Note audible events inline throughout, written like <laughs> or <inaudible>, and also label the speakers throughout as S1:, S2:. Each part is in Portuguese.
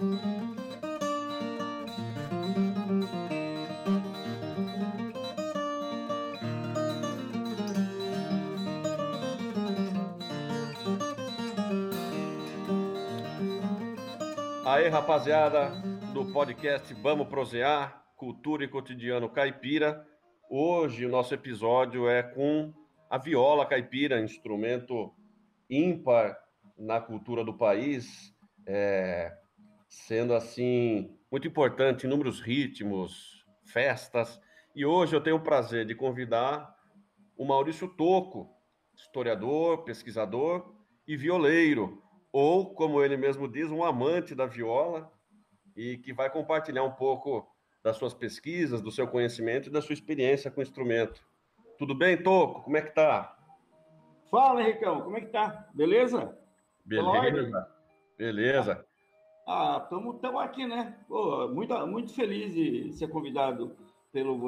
S1: Aí, rapaziada do podcast Vamos Prosear, Cultura e Cotidiano Caipira. Hoje o nosso episódio é com a viola caipira, instrumento ímpar na cultura do país, é, sendo assim muito importante em inúmeros ritmos, festas. E hoje eu tenho o prazer de convidar o Maurício Toco, historiador, pesquisador e violeiro ou, como ele mesmo diz, um amante da viola e que vai compartilhar um pouco das suas pesquisas, do seu conhecimento e da sua experiência com o instrumento. Tudo bem, Toco? Como é que tá?
S2: Fala, Henricão, como é que tá? Beleza?
S1: Beleza. Beleza.
S2: Ah, estamos aqui, né? Pô, muito, muito feliz de ser convidado pelo,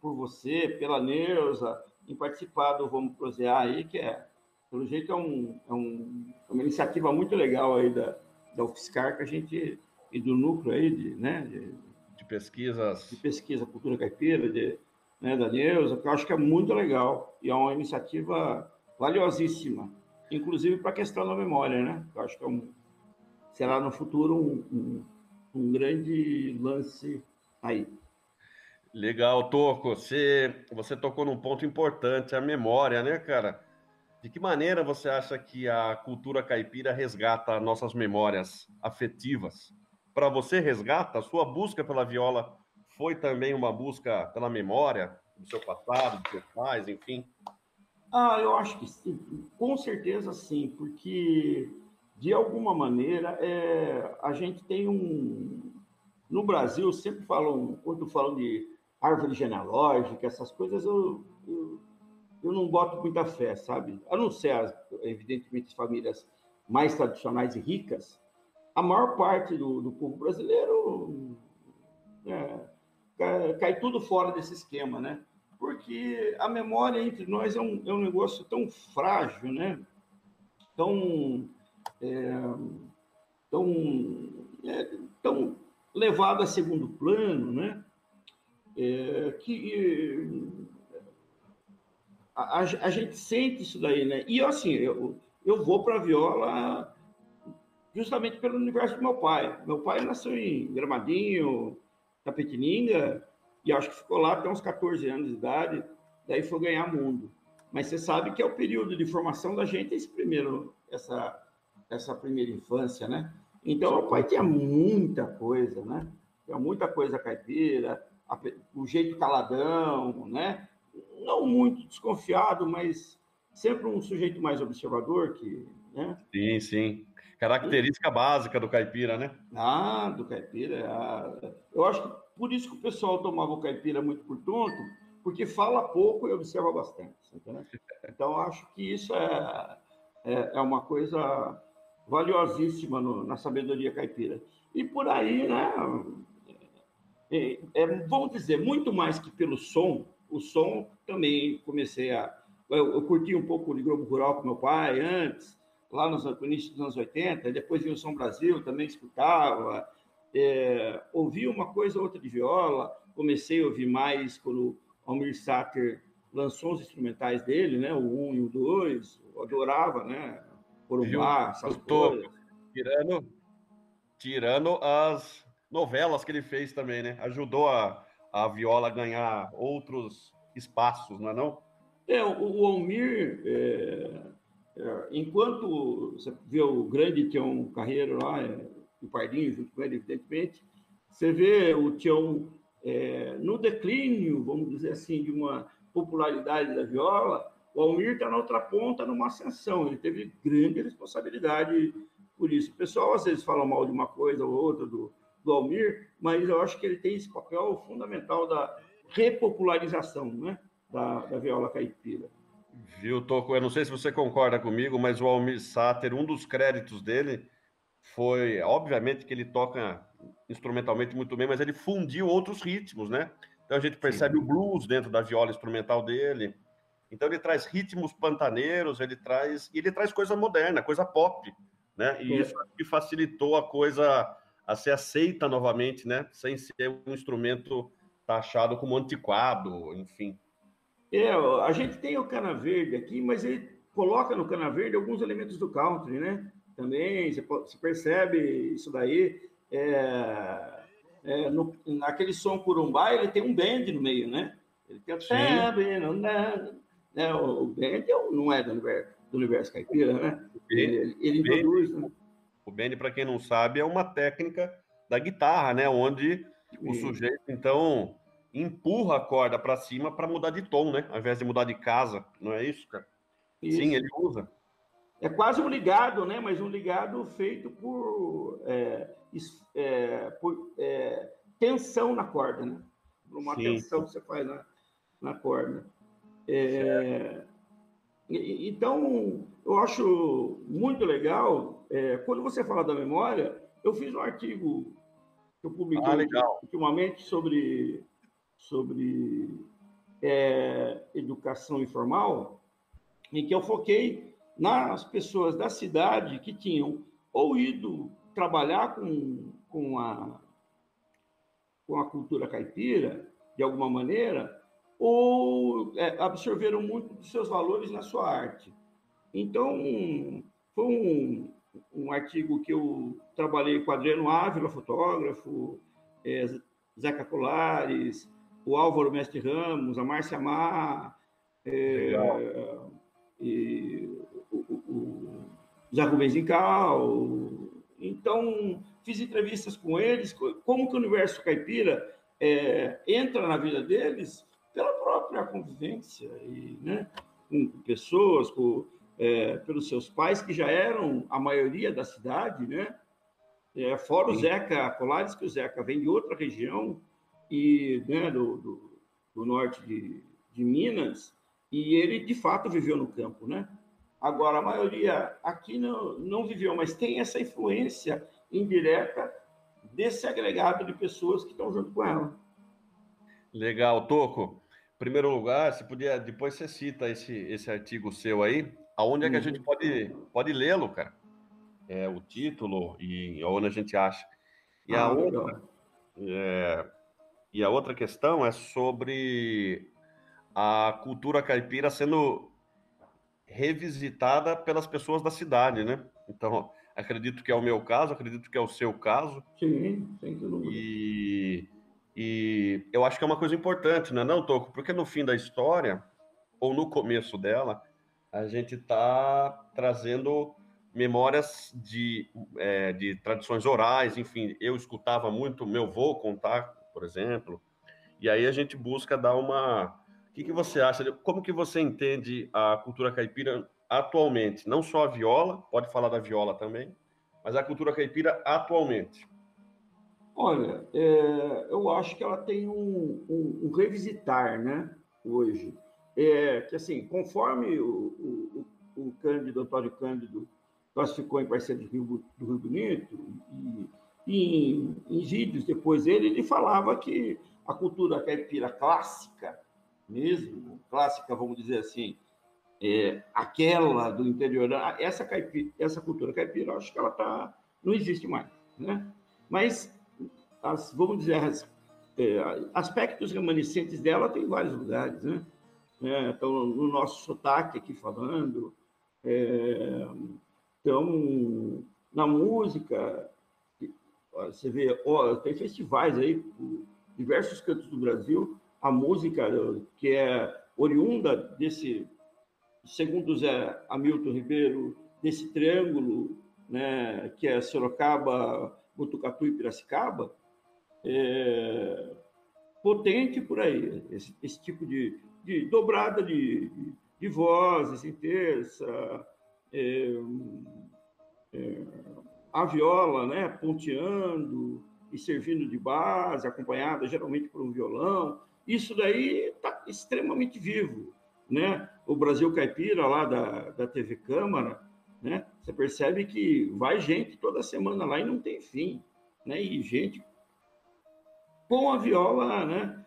S2: por você, pela Neuza, em participar do Vamos Prosear aí, que é pelo jeito é, um, é, um, é uma iniciativa muito legal aí da, da UFSCar, que a gente, e do núcleo aí de, né, de,
S1: de pesquisas.
S2: De pesquisa cultura caipira, de, né, da Neuza, que eu acho que é muito legal e é uma iniciativa valiosíssima, inclusive para a questão da memória, né? Eu acho que é um, será no futuro um, um, um grande lance aí.
S1: Legal, Toco. Você, você tocou num ponto importante, a memória, né, cara? De que maneira você acha que a cultura caipira resgata nossas memórias afetivas? Para você, resgata? A sua busca pela viola foi também uma busca pela memória do seu passado, dos seus pais, enfim?
S2: Ah, eu acho que sim. Com certeza sim, porque de alguma maneira é, a gente tem um. No Brasil, sempre falam, quando falam de árvore genealógica, essas coisas, eu, eu eu não boto muita fé, sabe? A não ser, as, evidentemente, as famílias mais tradicionais e ricas, a maior parte do, do povo brasileiro é, cai, cai, tudo fora desse esquema, né? Porque a memória entre nós é um, é um negócio tão frágil, né? Tão, é, tão, é, tão levado a segundo plano, né? É, que a, a, gente sente isso daí, né? E assim, eu, eu vou para a viola justamente pelo universo do meu pai. Meu pai nasceu em Gramadinho, Tapetininga, e acho que ficou lá até uns 14 anos de idade, daí foi ganhar mundo. Mas você sabe que é o período de formação da gente, esse primeiro, essa, essa primeira infância, né? Então, meu pai tinha muita coisa, né? Tinha muita coisa caipira, o jeito caladão, né? não muito desconfiado, mas sempre um sujeito mais observador que, né?
S1: Sim, sim. Característica e... básica do caipira, né?
S2: Ah, do caipira. Ah, eu acho que por isso que o pessoal tomava o caipira muito por tonto, porque fala pouco e observa bastante. Entendeu? Então, acho que isso é, é, é uma coisa valiosíssima no, na sabedoria caipira. E por aí, né? É, é, vamos dizer, muito mais que pelo som, o som também comecei a. Eu, eu curti um pouco de Globo Rural com meu pai antes, lá nos, no início dos anos 80, depois vi o Som Brasil, também escutava, é, ouvi uma coisa ou outra de viola, comecei a ouvir mais quando Almir Sater lançou os instrumentais dele, né, o 1 um e o 2, eu adorava, né, Corumbá.
S1: Tirando, tirando as novelas que ele fez também, né, ajudou a a viola ganhar outros espaços, não é não?
S2: É, o, o Almir, é, é, enquanto você vê o grande Tião Carreiro lá, é, o Pardinho junto com ele, evidentemente, você vê o Tião é, no declínio, vamos dizer assim, de uma popularidade da viola, o Almir está na outra ponta, numa ascensão, ele teve grande responsabilidade por isso. O pessoal às vezes fala mal de uma coisa ou outra do, do Almir, mas eu acho que ele tem esse papel fundamental da repopularização né, da, da viola caipira.
S1: Viu, Toco? Eu não sei se você concorda comigo, mas o Almir Sater, um dos créditos dele foi, obviamente, que ele toca instrumentalmente muito bem, mas ele fundiu outros ritmos, né? Então a gente percebe Sim. o blues dentro da viola instrumental dele. Então ele traz ritmos pantaneiros, ele traz e ele traz coisa moderna, coisa pop, né? E isso que facilitou a coisa a ser aceita novamente, né? Sem ser um instrumento taxado como antiquado, enfim.
S2: É, a gente tem o cana verde aqui, mas ele coloca no cana verde alguns elementos do country, né? Também você percebe isso daí. É, é, no, naquele som curumbá, ele tem um band no meio, né? Ele tem né? O band não é do universo, do universo caipira, né? Ele, ele introduz, né?
S1: O bend, para quem não sabe, é uma técnica da guitarra, né? Onde o sujeito, então, empurra a corda para cima para mudar de tom, né? Ao invés de mudar de casa, não é isso, cara? Isso. Sim, ele usa.
S2: É quase um ligado, né? Mas um ligado feito por, é, é, por é, tensão na corda, né? Por uma Sim. tensão que você faz na, na corda. É, então, eu acho muito legal, é, quando você fala da memória, eu fiz um artigo que eu publiquei ah, ultimamente sobre, sobre é, educação informal, em que eu foquei nas pessoas da cidade que tinham ou ido trabalhar com, com, a, com a cultura caipira, de alguma maneira, ou é, absorveram muito dos seus valores na sua arte. Então, foi um, um artigo que eu trabalhei com Adriano Ávila, fotógrafo, é, Zeca Colares, o Álvaro Mestre Ramos, a Márcia Mar, é, e o, o, o Zé Rubens Incal. Então, fiz entrevistas com eles, como que o universo caipira é, entra na vida deles própria convivência e, né, com pessoas, com, é, pelos seus pais que já eram a maioria da cidade, né? É, fora o Zeca Colares, que o Zeca vem de outra região e né, do, do, do norte de, de Minas, e ele de fato viveu no campo, né? Agora, a maioria aqui não, não viveu, mas tem essa influência indireta desse agregado de pessoas que estão junto com ela.
S1: Legal, Toco primeiro lugar, se podia, depois você cita esse, esse artigo seu aí, aonde é que a gente uhum. pode, pode lê-lo, cara? É, o título e aonde a gente acha. E, ah, a outra, é, e a outra questão é sobre a cultura caipira sendo revisitada pelas pessoas da cidade, né? Então, acredito que é o meu caso, acredito que é o seu caso.
S2: Sim, sem dúvida.
S1: E e eu acho que é uma coisa importante, não é não, Toco? Porque no fim da história, ou no começo dela, a gente está trazendo memórias de, é, de tradições orais, enfim, eu escutava muito meu avô contar, por exemplo, e aí a gente busca dar uma... O que, que você acha? Como que você entende a cultura caipira atualmente? Não só a viola, pode falar da viola também, mas a cultura caipira atualmente.
S2: Olha, é, eu acho que ela tem um, um, um revisitar, né, hoje. É, que, assim, conforme o, o, o Cândido, Antônio Cândido, classificou em parceiro do Rio, do Rio Bonito, e, e em, em vídeos depois dele, ele falava que a cultura caipira clássica, mesmo, clássica, vamos dizer assim, é, aquela do interior, essa, caipira, essa cultura caipira, acho que ela tá, não existe mais, né? Mas as, vamos dizer, as, é, aspectos remanescentes dela tem em vários lugares, né? É, então, no nosso sotaque aqui falando, é, então, na música, você vê, ó, tem festivais aí, diversos cantos do Brasil, a música que é oriunda desse, segundo Zé Hamilton Ribeiro, desse triângulo, né, que é Sorocaba, Botucatu e Piracicaba, é, potente por aí, esse, esse tipo de, de dobrada de, de, de vozes em terça, é, é, a viola né, ponteando e servindo de base, acompanhada geralmente por um violão, isso daí está extremamente vivo. Né? O Brasil Caipira, lá da, da TV Câmara, né? você percebe que vai gente toda semana lá e não tem fim. Né? E gente com a viola, né?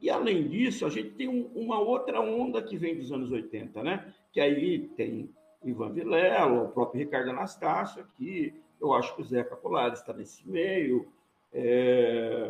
S2: E além disso, a gente tem um, uma outra onda que vem dos anos 80, né? Que aí tem Ivan Vilela, o próprio Ricardo Anastácio aqui, Eu acho que o Zeca Colares está nesse meio, é,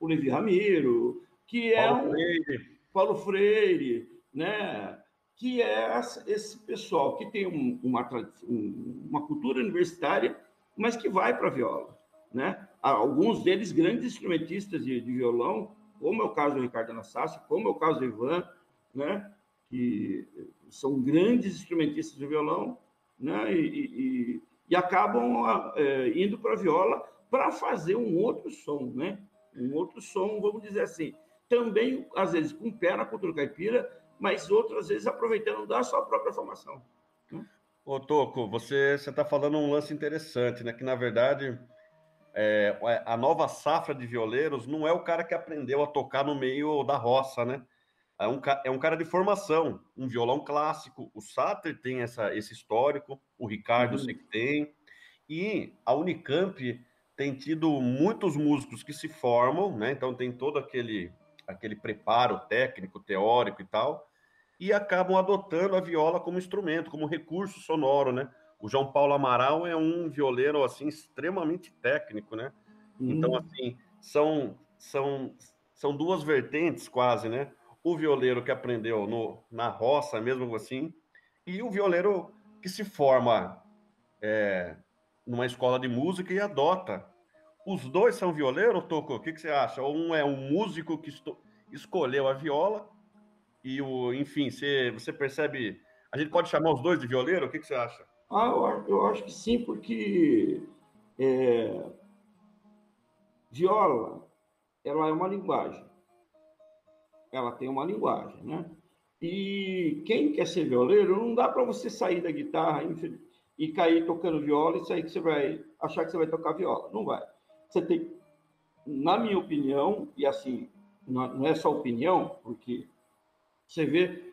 S2: o Levi Ramiro, que é Paulo um, Freire. Paulo Freire, né? que é esse pessoal que tem um, uma, uma cultura universitária, mas que vai para a viola. Né? Alguns deles grandes instrumentistas de, de, violão, como é o caso do Ricardo Anassassi, como é o caso do Ivan, né? que são grandes instrumentistas de violão, né? e, e, e acabam é, indo para a viola para fazer um outro som, né? um outro som, vamos dizer assim, também, às vezes, com pé na cultura caipira, mas outras vezes aproveitando da sua própria formação.
S1: Né? Ô, Toco, você está falando um lance interessante, né? Que, na verdade, é, a nova safra de violeiros não é o cara que aprendeu a tocar no meio da roça, né? É um, é um cara de formação, um violão clássico. O Sater tem essa, esse histórico, o Ricardo uhum. sei que tem. E a Unicamp tem tido muitos músicos que se formam, né? Então tem todo aquele aquele preparo técnico, teórico e tal, e acabam adotando a viola como instrumento, como recurso sonoro, né? O João Paulo Amaral é um violeiro assim extremamente técnico, né? Então hum. assim, são são são duas vertentes quase, né? O violeiro que aprendeu no, na roça mesmo assim, e o violeiro que se forma é, numa escola de música e adota os dois são violeiro, Toco? O que, que você acha? Um é um músico que escolheu a viola e o, enfim, você, você percebe. A gente pode chamar os dois de violeiro? O que, que você acha?
S2: Ah, eu, eu acho que sim, porque é, viola ela é uma linguagem. Ela tem uma linguagem, né? E quem quer ser violeiro, não dá para você sair da guitarra e cair tocando viola e sair que você vai achar que você vai tocar viola. Não vai você tem, na minha opinião, e assim, não é só opinião, porque você vê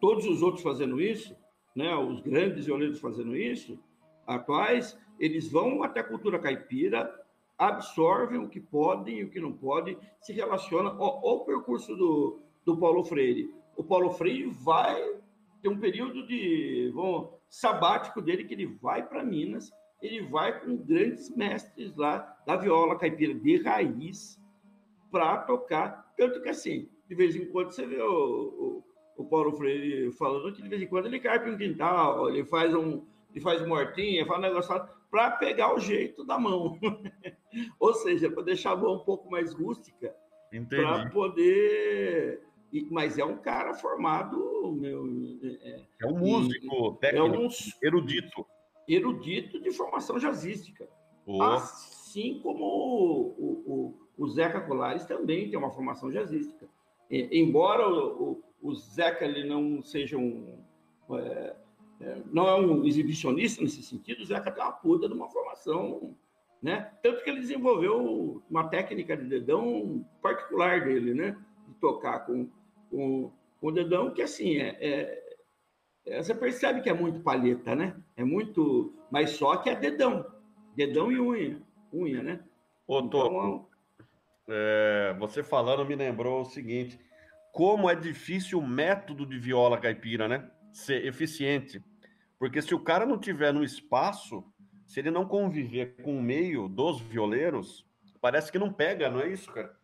S2: todos os outros fazendo isso, né, os grandes violeiros fazendo isso, atuais, eles vão até a cultura caipira, absorvem o que podem e o que não podem, se relacionam. Olha o percurso do, do Paulo Freire. O Paulo Freire vai ter um período de bom, sabático dele que ele vai para Minas ele vai com grandes mestres lá da viola caipira de raiz para tocar. Tanto que, assim, de vez em quando você vê o, o, o Paulo Freire falando que de vez em quando ele para um quintal, ele faz um, ele faz mortinha, faz um negócio para pegar o jeito da mão. <laughs> Ou seja, para deixar a mão um pouco mais rústica, para poder. Mas é um cara formado. Meu,
S1: é, é um músico técnico, é um, erudito
S2: erudito de formação jazzística. Oh. Assim como o, o, o, Zeca Colares também tem uma formação jazzística. E, embora o, o, Zeca ele não seja um. É, é, não é um exibicionista nesse sentido, o Zeca tem uma puta de uma formação. Né? Tanto que ele desenvolveu uma técnica de dedão particular dele, né? De tocar com, com, com o dedão, que assim é, é é, você percebe que é muito palheta, né? É muito. Mas só que é dedão. Dedão e unha. Unha, né?
S1: Ô, então, é, você falando me lembrou o seguinte: como é difícil o método de viola caipira, né? Ser eficiente. Porque se o cara não tiver no espaço, se ele não conviver com o meio dos violeiros, parece que não pega, não é isso, cara?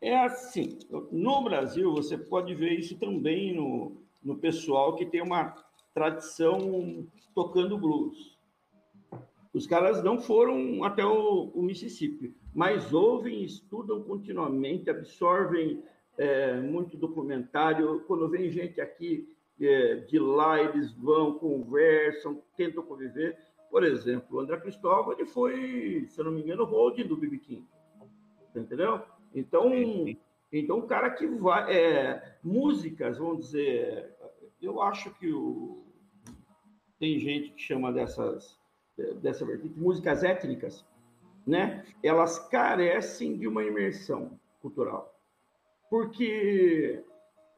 S2: É assim. No Brasil, você pode ver isso também no, no pessoal que tem uma tradição tocando blues. Os caras não foram até o, o Mississippi, mas ouvem, estudam continuamente, absorvem é, muito documentário. Quando vem gente aqui é, de lá, eles vão, conversam, tentam conviver. Por exemplo, o André Cristóvão ele foi, se eu não me engano, o holding do BB King. Entendeu? Então, então, o cara que vai. É, músicas, vamos dizer. Eu acho que o, tem gente que chama dessas, dessa vertente, músicas étnicas, né? Elas carecem de uma imersão cultural. Porque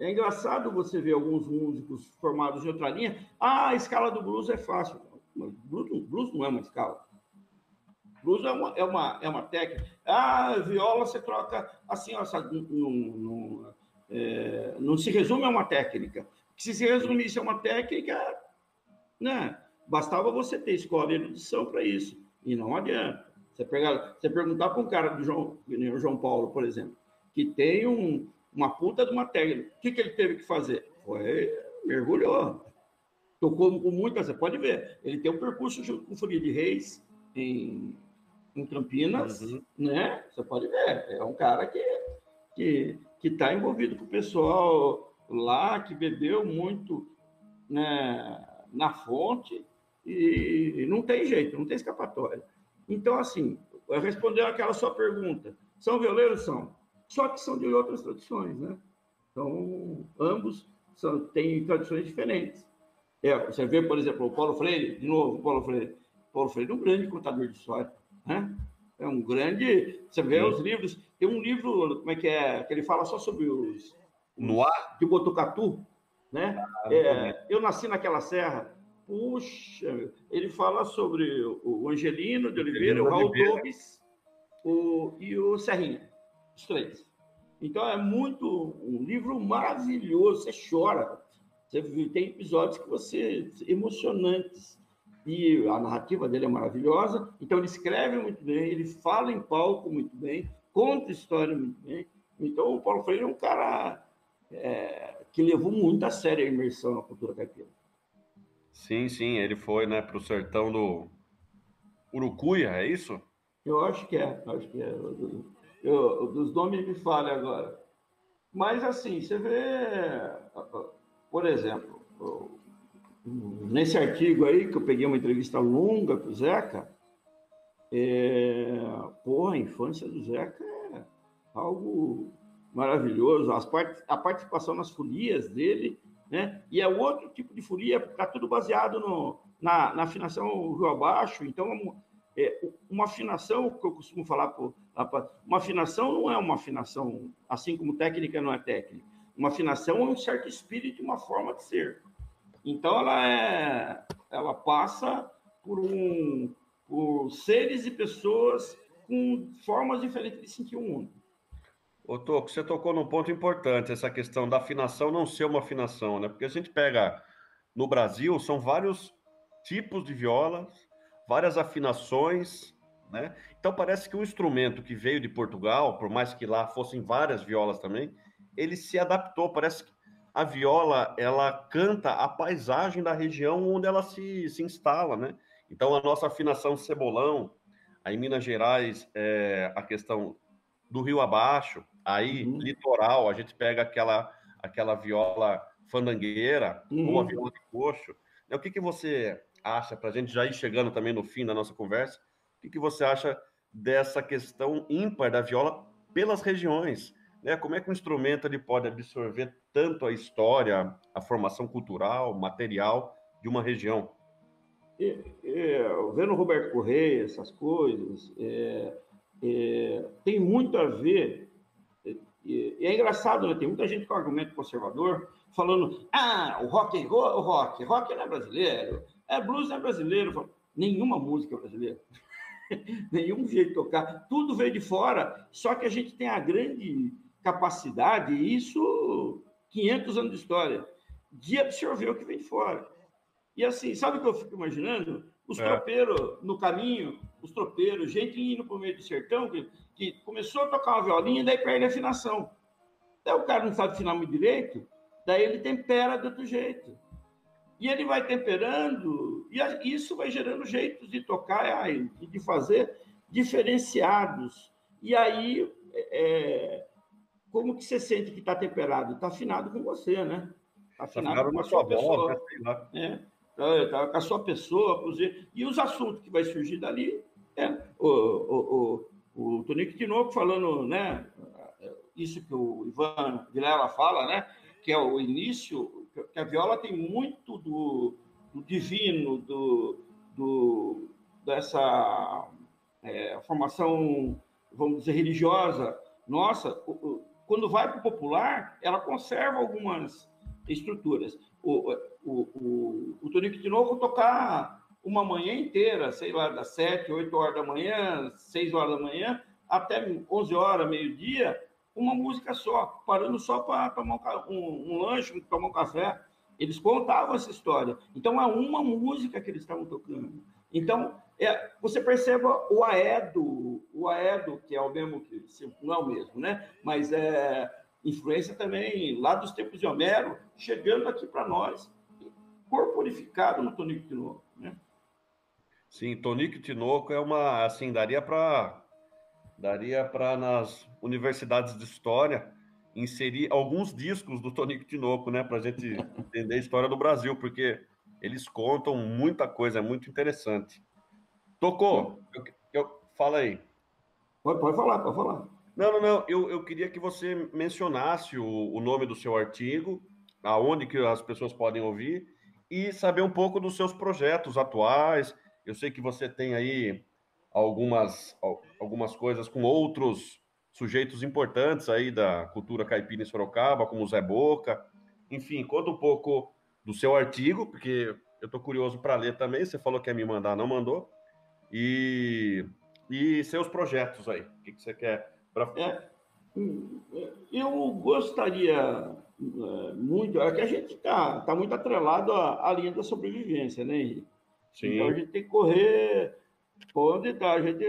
S2: é engraçado você ver alguns músicos formados em outra linha. Ah, a escala do blues é fácil. Blues, blues não é uma escala. Blues é uma, é uma, é uma técnica. Ah, viola você troca assim, ó, não, não, é, não se resume a uma técnica. Se se resumisse a uma técnica, né, bastava você ter escola de erudição para isso. E não adianta. Você, pegar, você perguntar para um cara do João, João Paulo, por exemplo, que tem um, uma puta de uma técnica, o que, que ele teve que fazer? Foi mergulhou. Tocou com muita. Você pode ver. Ele tem um percurso junto com Folia de Reis em, em Campinas, uhum. né? Você pode ver. É um cara que que que está envolvido com o pessoal lá que bebeu muito né, na fonte e não tem jeito, não tem escapatória. Então, assim, respondendo aquela sua pergunta, são violeiros? São. Só que são de outras tradições, né? Então, ambos são, têm tradições diferentes. É, você vê, por exemplo, o Paulo Freire, de novo, o Paulo Freire. Paulo Freire é um grande contador de história, né? É um grande. Você vê Sim. os livros. Tem um livro, como é que é? Que ele fala só sobre os.
S1: Noir?
S2: De Botucatu, né? Ah, é, eu nasci naquela serra. Puxa, ele fala sobre o Angelino de Oliveira, o Raul Torres o, e o Serrinha, os três. Então é muito um livro maravilhoso, você chora. Você tem episódios que você emocionantes e a narrativa dele é maravilhosa. Então ele escreve muito bem, ele fala em palco muito bem, conta história muito bem. Então o Paulo Freire é um cara é, que levou muito a sério a imersão na cultura caipira.
S1: Sim, sim, ele foi, né, para o sertão do Urucuia, é isso?
S2: Eu acho que é, acho que é. Eu, dos nomes me falha agora. Mas assim, você vê, por exemplo, nesse artigo aí, que eu peguei uma entrevista longa com o Zeca, é, porra, a infância do Zeca é algo maravilhoso. As part, a participação nas folias dele né? E é outro tipo de folia, está tudo baseado no, na, na afinação rio abaixo. Então, é, uma afinação, que eu costumo falar, uma afinação não é uma afinação, assim como técnica não é técnica. Uma afinação é um certo espírito, uma forma de ser. Então, ela é, ela passa por um, por seres e pessoas com formas diferentes de sentir o mundo.
S1: Ô, Toco, você tocou num ponto importante, essa questão da afinação não ser uma afinação, né? Porque a gente pega no Brasil, são vários tipos de violas, várias afinações, né? Então parece que o instrumento que veio de Portugal, por mais que lá fossem várias violas também, ele se adaptou. Parece que a viola ela canta a paisagem da região onde ela se, se instala, né? Então a nossa afinação cebolão, aí em Minas Gerais, é, a questão do rio abaixo, Aí, uhum. litoral, a gente pega aquela, aquela viola fandangueira uhum. ou a viola de coxo. O que, que você acha, para a gente já ir chegando também no fim da nossa conversa, o que, que você acha dessa questão ímpar da viola pelas regiões? Né? Como é que o instrumento ele pode absorver tanto a história, a formação cultural, material de uma região?
S2: É, é, vendo o Roberto Correia, essas coisas, é, é, tem muito a ver e, e é engraçado, né? Tem muita gente com argumento conservador falando: ah, o rock and roll, o rock, rock não é brasileiro, é blues é brasileiro. Nenhuma música é brasileira. <laughs> Nenhum jeito de tocar. Tudo veio de fora, só que a gente tem a grande capacidade, e isso 500 anos de história, de absorver o que vem de fora. E assim, sabe o que eu fico imaginando? Os é. tropeiros no caminho, os tropeiros, gente indo para o meio do sertão, que, que, começou a tocar uma violinha e daí perde a afinação. Daí o cara não sabe afinar muito direito, daí ele tempera de outro jeito. E ele vai temperando, e isso vai gerando jeitos de tocar e de fazer diferenciados. E aí, é, como que você sente que está temperado? Está afinado com você, né?
S1: Está afinado tá com a sua pessoa. Voz,
S2: né? é. Tá, com a sua pessoa, e os assuntos que vai surgir dali, é, o, o, o, o Tonico Tinoco falando, né, isso que o Ivan Vilela fala, né, que é o início, que a viola tem muito do, do divino, do, do dessa é, formação, vamos dizer, religiosa. Nossa, quando vai para o popular, ela conserva algumas estruturas. O, o, o, o Tonico de novo tocar uma manhã inteira, sei lá, das 7, 8 horas da manhã, 6 horas da manhã, até 11 horas, meio-dia, uma música só, parando só para tomar um, um, um lanche, tomar um café. Eles contavam essa história. Então, é uma música que eles estavam tocando. Então, é, você perceba o Aedo, o Aedo, que é o mesmo, que não é o mesmo, né? Mas é influência também lá dos tempos de Homero, chegando aqui para nós, corporificado no Tonico Tinoco, né?
S1: Sim, Tonico Tinoco é uma, assim, daria para daria para nas universidades de história inserir alguns discos do Tonico Tinoco, né, para a gente entender a história do Brasil, porque eles contam muita coisa, é muito interessante. Tocou, eu, eu, fala aí.
S2: Pode, pode falar, pode falar.
S1: Não, não, não, eu, eu queria que você mencionasse o, o nome do seu artigo, aonde que as pessoas podem ouvir, e saber um pouco dos seus projetos atuais. Eu sei que você tem aí algumas, algumas coisas com outros sujeitos importantes aí da cultura caipira em Sorocaba, como o Zé Boca. Enfim, conta um pouco do seu artigo, porque eu estou curioso para ler também. Você falou que ia me mandar, não mandou. E, e seus projetos aí. O que, que você quer? Pra...
S2: É, eu gostaria é, muito. É que a gente está tá muito atrelado à, à linha da sobrevivência, né, Henrique? Sim. Então a gente tem que correr Onde tá, a gente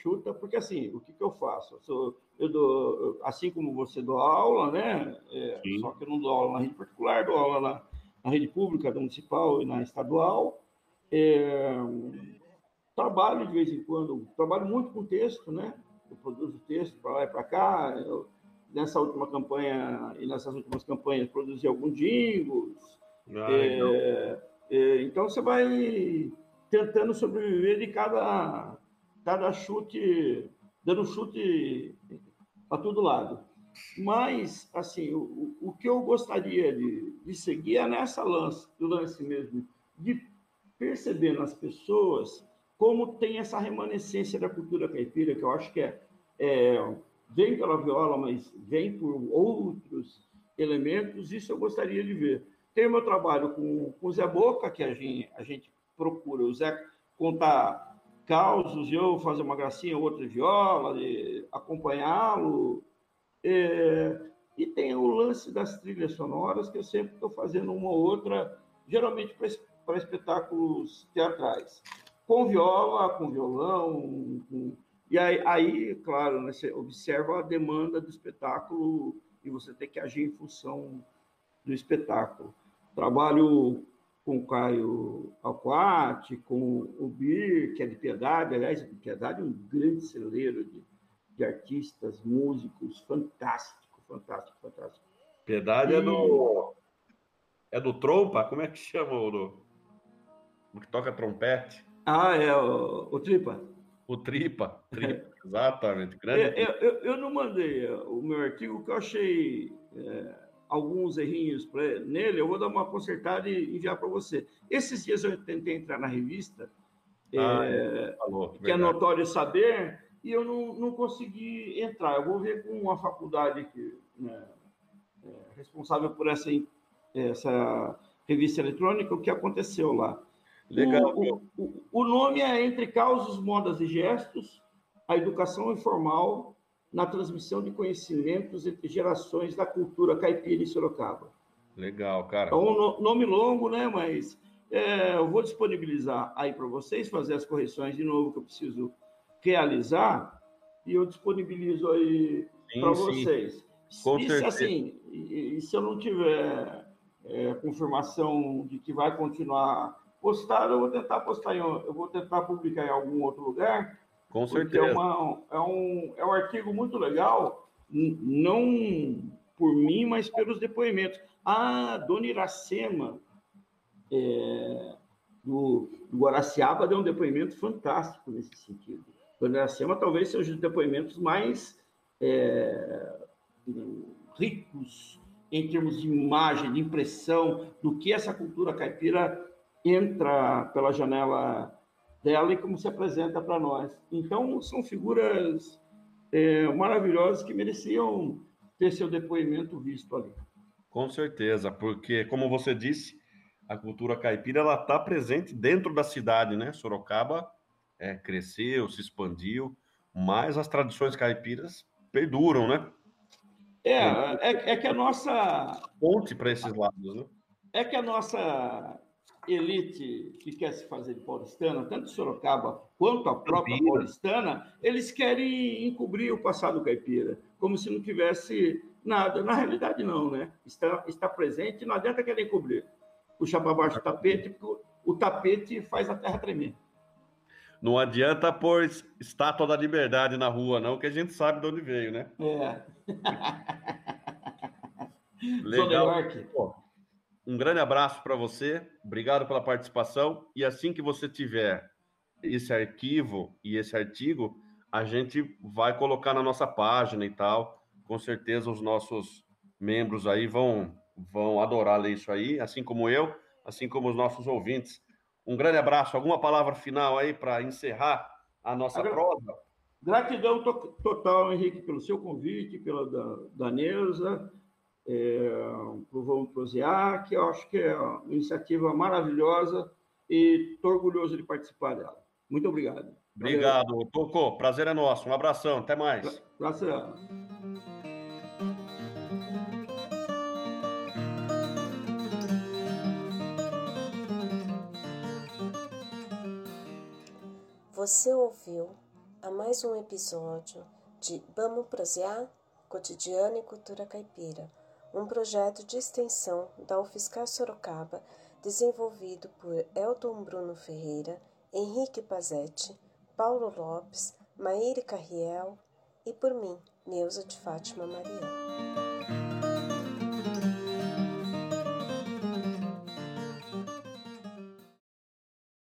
S2: chuta, porque assim, o que, que eu faço? Eu, sou, eu dou, assim como você dou aula, né? É, só que eu não dou aula na rede particular, dou aula na, na rede pública, da municipal e na estadual. É, trabalho de vez em quando, trabalho muito com texto, né? Eu produzo texto para lá e para cá. Eu, nessa última campanha e nessas últimas campanhas produzi alguns jingles. Ah, é, é, então você vai tentando sobreviver de cada, cada chute, dando chute para todo lado. Mas, assim, o, o que eu gostaria de, de seguir é nessa lance, do lance mesmo, de perceber nas pessoas como tem essa remanescência da cultura caipira, que eu acho que é, é vem pela viola, mas vem por outros elementos, isso eu gostaria de ver. Tem o meu trabalho com, com o Zé Boca, que a gente, a gente procura. O Zé contar causos, eu fazer uma gracinha, outra viola, acompanhá-lo. É, e tem o lance das trilhas sonoras, que eu sempre estou fazendo uma ou outra, geralmente para espetáculos teatrais. Com viola, com violão. Com... E aí, aí, claro, né, você observa a demanda do espetáculo e você tem que agir em função do espetáculo. Trabalho com o Caio Alcoate, com o Bir, que é de Piedade, aliás, Piedade é um grande celeiro de, de artistas, músicos, fantástico, fantástico, fantástico.
S1: Piedade é e... é do. É do trompa? Como é que chama o do... o que toca trompete?
S2: Ah, é o, o Tripa.
S1: O Tripa, tripa exatamente.
S2: Grande. Eu, eu, eu, não mandei o meu artigo que eu achei. É alguns errinhos nele, eu vou dar uma consertada e enviar para você. Esses dias eu tentei entrar na revista, ah, é, falou, que é notório saber, e eu não, não consegui entrar. Eu vou ver com a faculdade que, né, é, responsável por essa, essa revista eletrônica o que aconteceu lá. Legal. O, o, o nome é Entre Causos, Modas e Gestos, a educação informal na transmissão de conhecimentos entre gerações da cultura caipira em Sorocaba.
S1: Legal, cara.
S2: É um nome longo, né? Mas é, eu vou disponibilizar aí para vocês, fazer as correções de novo que eu preciso realizar, e eu disponibilizo aí para vocês.
S1: Com e,
S2: assim, e, e, se eu não tiver é, confirmação de que vai continuar postado, eu vou tentar postar em, eu vou tentar publicar em algum outro lugar
S1: com certeza.
S2: É, uma, é, um, é um artigo muito legal, não por mim, mas pelos depoimentos. A dona Iracema, é, do, do Guaraciaba, deu um depoimento fantástico nesse sentido. Dona Iracema talvez seja os depoimentos mais é, ricos em termos de imagem, de impressão, do que essa cultura caipira entra pela janela dela e como se apresenta para nós. Então, são figuras é, maravilhosas que mereciam ter seu depoimento visto ali.
S1: Com certeza, porque, como você disse, a cultura caipira ela está presente dentro da cidade, né? Sorocaba é, cresceu, se expandiu, mas as tradições caipiras perduram, né?
S2: É, é, é que a nossa
S1: ponte para esses lados, né?
S2: É que a nossa elite que quer se fazer de paulistana, tanto Sorocaba quanto a própria paulistana, eles querem encobrir o passado caipira, como se não tivesse nada. Na realidade, não, né? Está, está presente, não adianta querer encobrir. Puxar para baixo o tapete, porque o tapete faz a terra tremer.
S1: Não adianta pôr estátua da liberdade na rua, não, que a gente sabe de onde veio, né?
S2: É. <laughs>
S1: Legal. Pô, um grande abraço para você, obrigado pela participação. E assim que você tiver esse arquivo e esse artigo, a gente vai colocar na nossa página e tal. Com certeza os nossos membros aí vão, vão adorar ler isso aí, assim como eu, assim como os nossos ouvintes. Um grande abraço. Alguma palavra final aí para encerrar a nossa Agra... prosa?
S2: Gratidão to total, Henrique, pelo seu convite, pela da, da Neuza, para o Vamos Prosear, que eu acho que é uma iniciativa maravilhosa e estou orgulhoso de participar dela. Muito obrigado.
S1: Obrigado, Toco. Prazer é nosso. Um abração. Até mais.
S2: Prazer.
S3: Você ouviu a mais um episódio de Vamos Prosear? Cotidiano e Cultura Caipira, um projeto de extensão da UFSCar Sorocaba, desenvolvido por Elton Bruno Ferreira, Henrique Pazetti, Paulo Lopes, Maíre Carriel e por mim, Neuza de Fátima Maria.